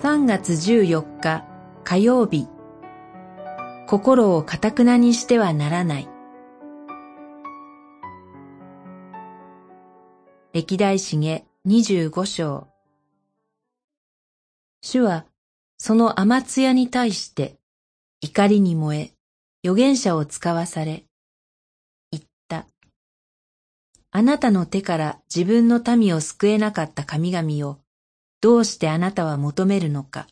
3月14日火曜日。心をかたくなにしてはならない。歴代史下25章。主はその天津屋に対して怒りに燃え預言者を使わされ言った。あなたの手から自分の民を救えなかった神々をどうしてあなたは求めるのか。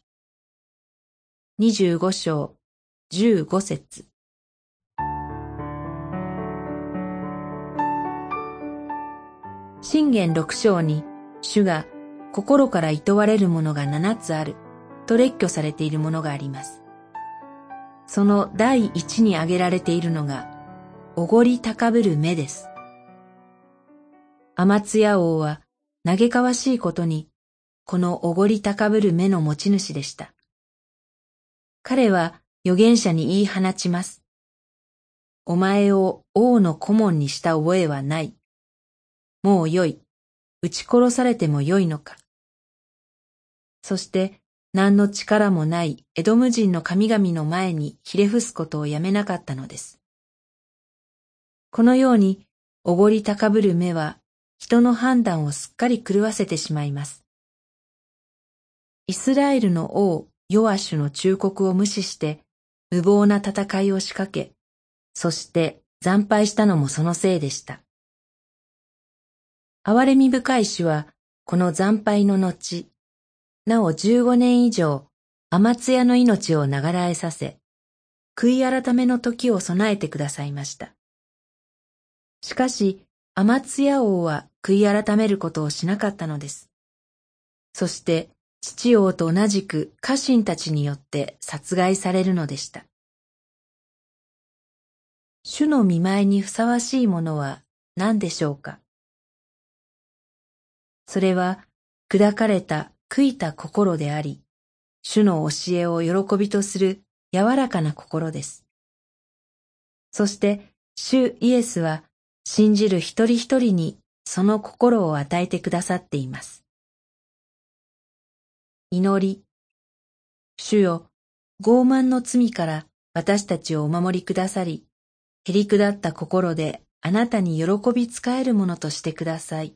二十五章十五節信玄六章に主が心から厭われるものが七つあると列挙されているものがあります。その第一に挙げられているのが、おごり高ぶる目です。天津屋王は嘆かわしいことにこのおごり高ぶる目の持ち主でした。彼は預言者に言い放ちます。お前を王の顧問にした覚えはない。もうよい。撃ち殺されてもよいのか。そして何の力もないエドム人の神々の前にひれ伏すことをやめなかったのです。このようにおごり高ぶる目は人の判断をすっかり狂わせてしまいます。イスラエルの王ヨアシュの忠告を無視して無謀な戦いを仕掛け、そして惨敗したのもそのせいでした。哀れみ深い主はこの惨敗の後、なお15年以上、天津屋の命を流らえさせ、悔い改めの時を備えてくださいました。しかし、天津屋王は悔い改めることをしなかったのです。そして、父王と同じく家臣たちによって殺害されるのでした。主の見舞いにふさわしいものは何でしょうか？それは砕かれた悔いた心であり、主の教えを喜びとする柔らかな心です。そして主イエスは信じる一人一人にその心を与えてくださっています。祈り。主よ、傲慢の罪から私たちをお守りくださり、へりくだった心であなたに喜び仕えるものとしてください。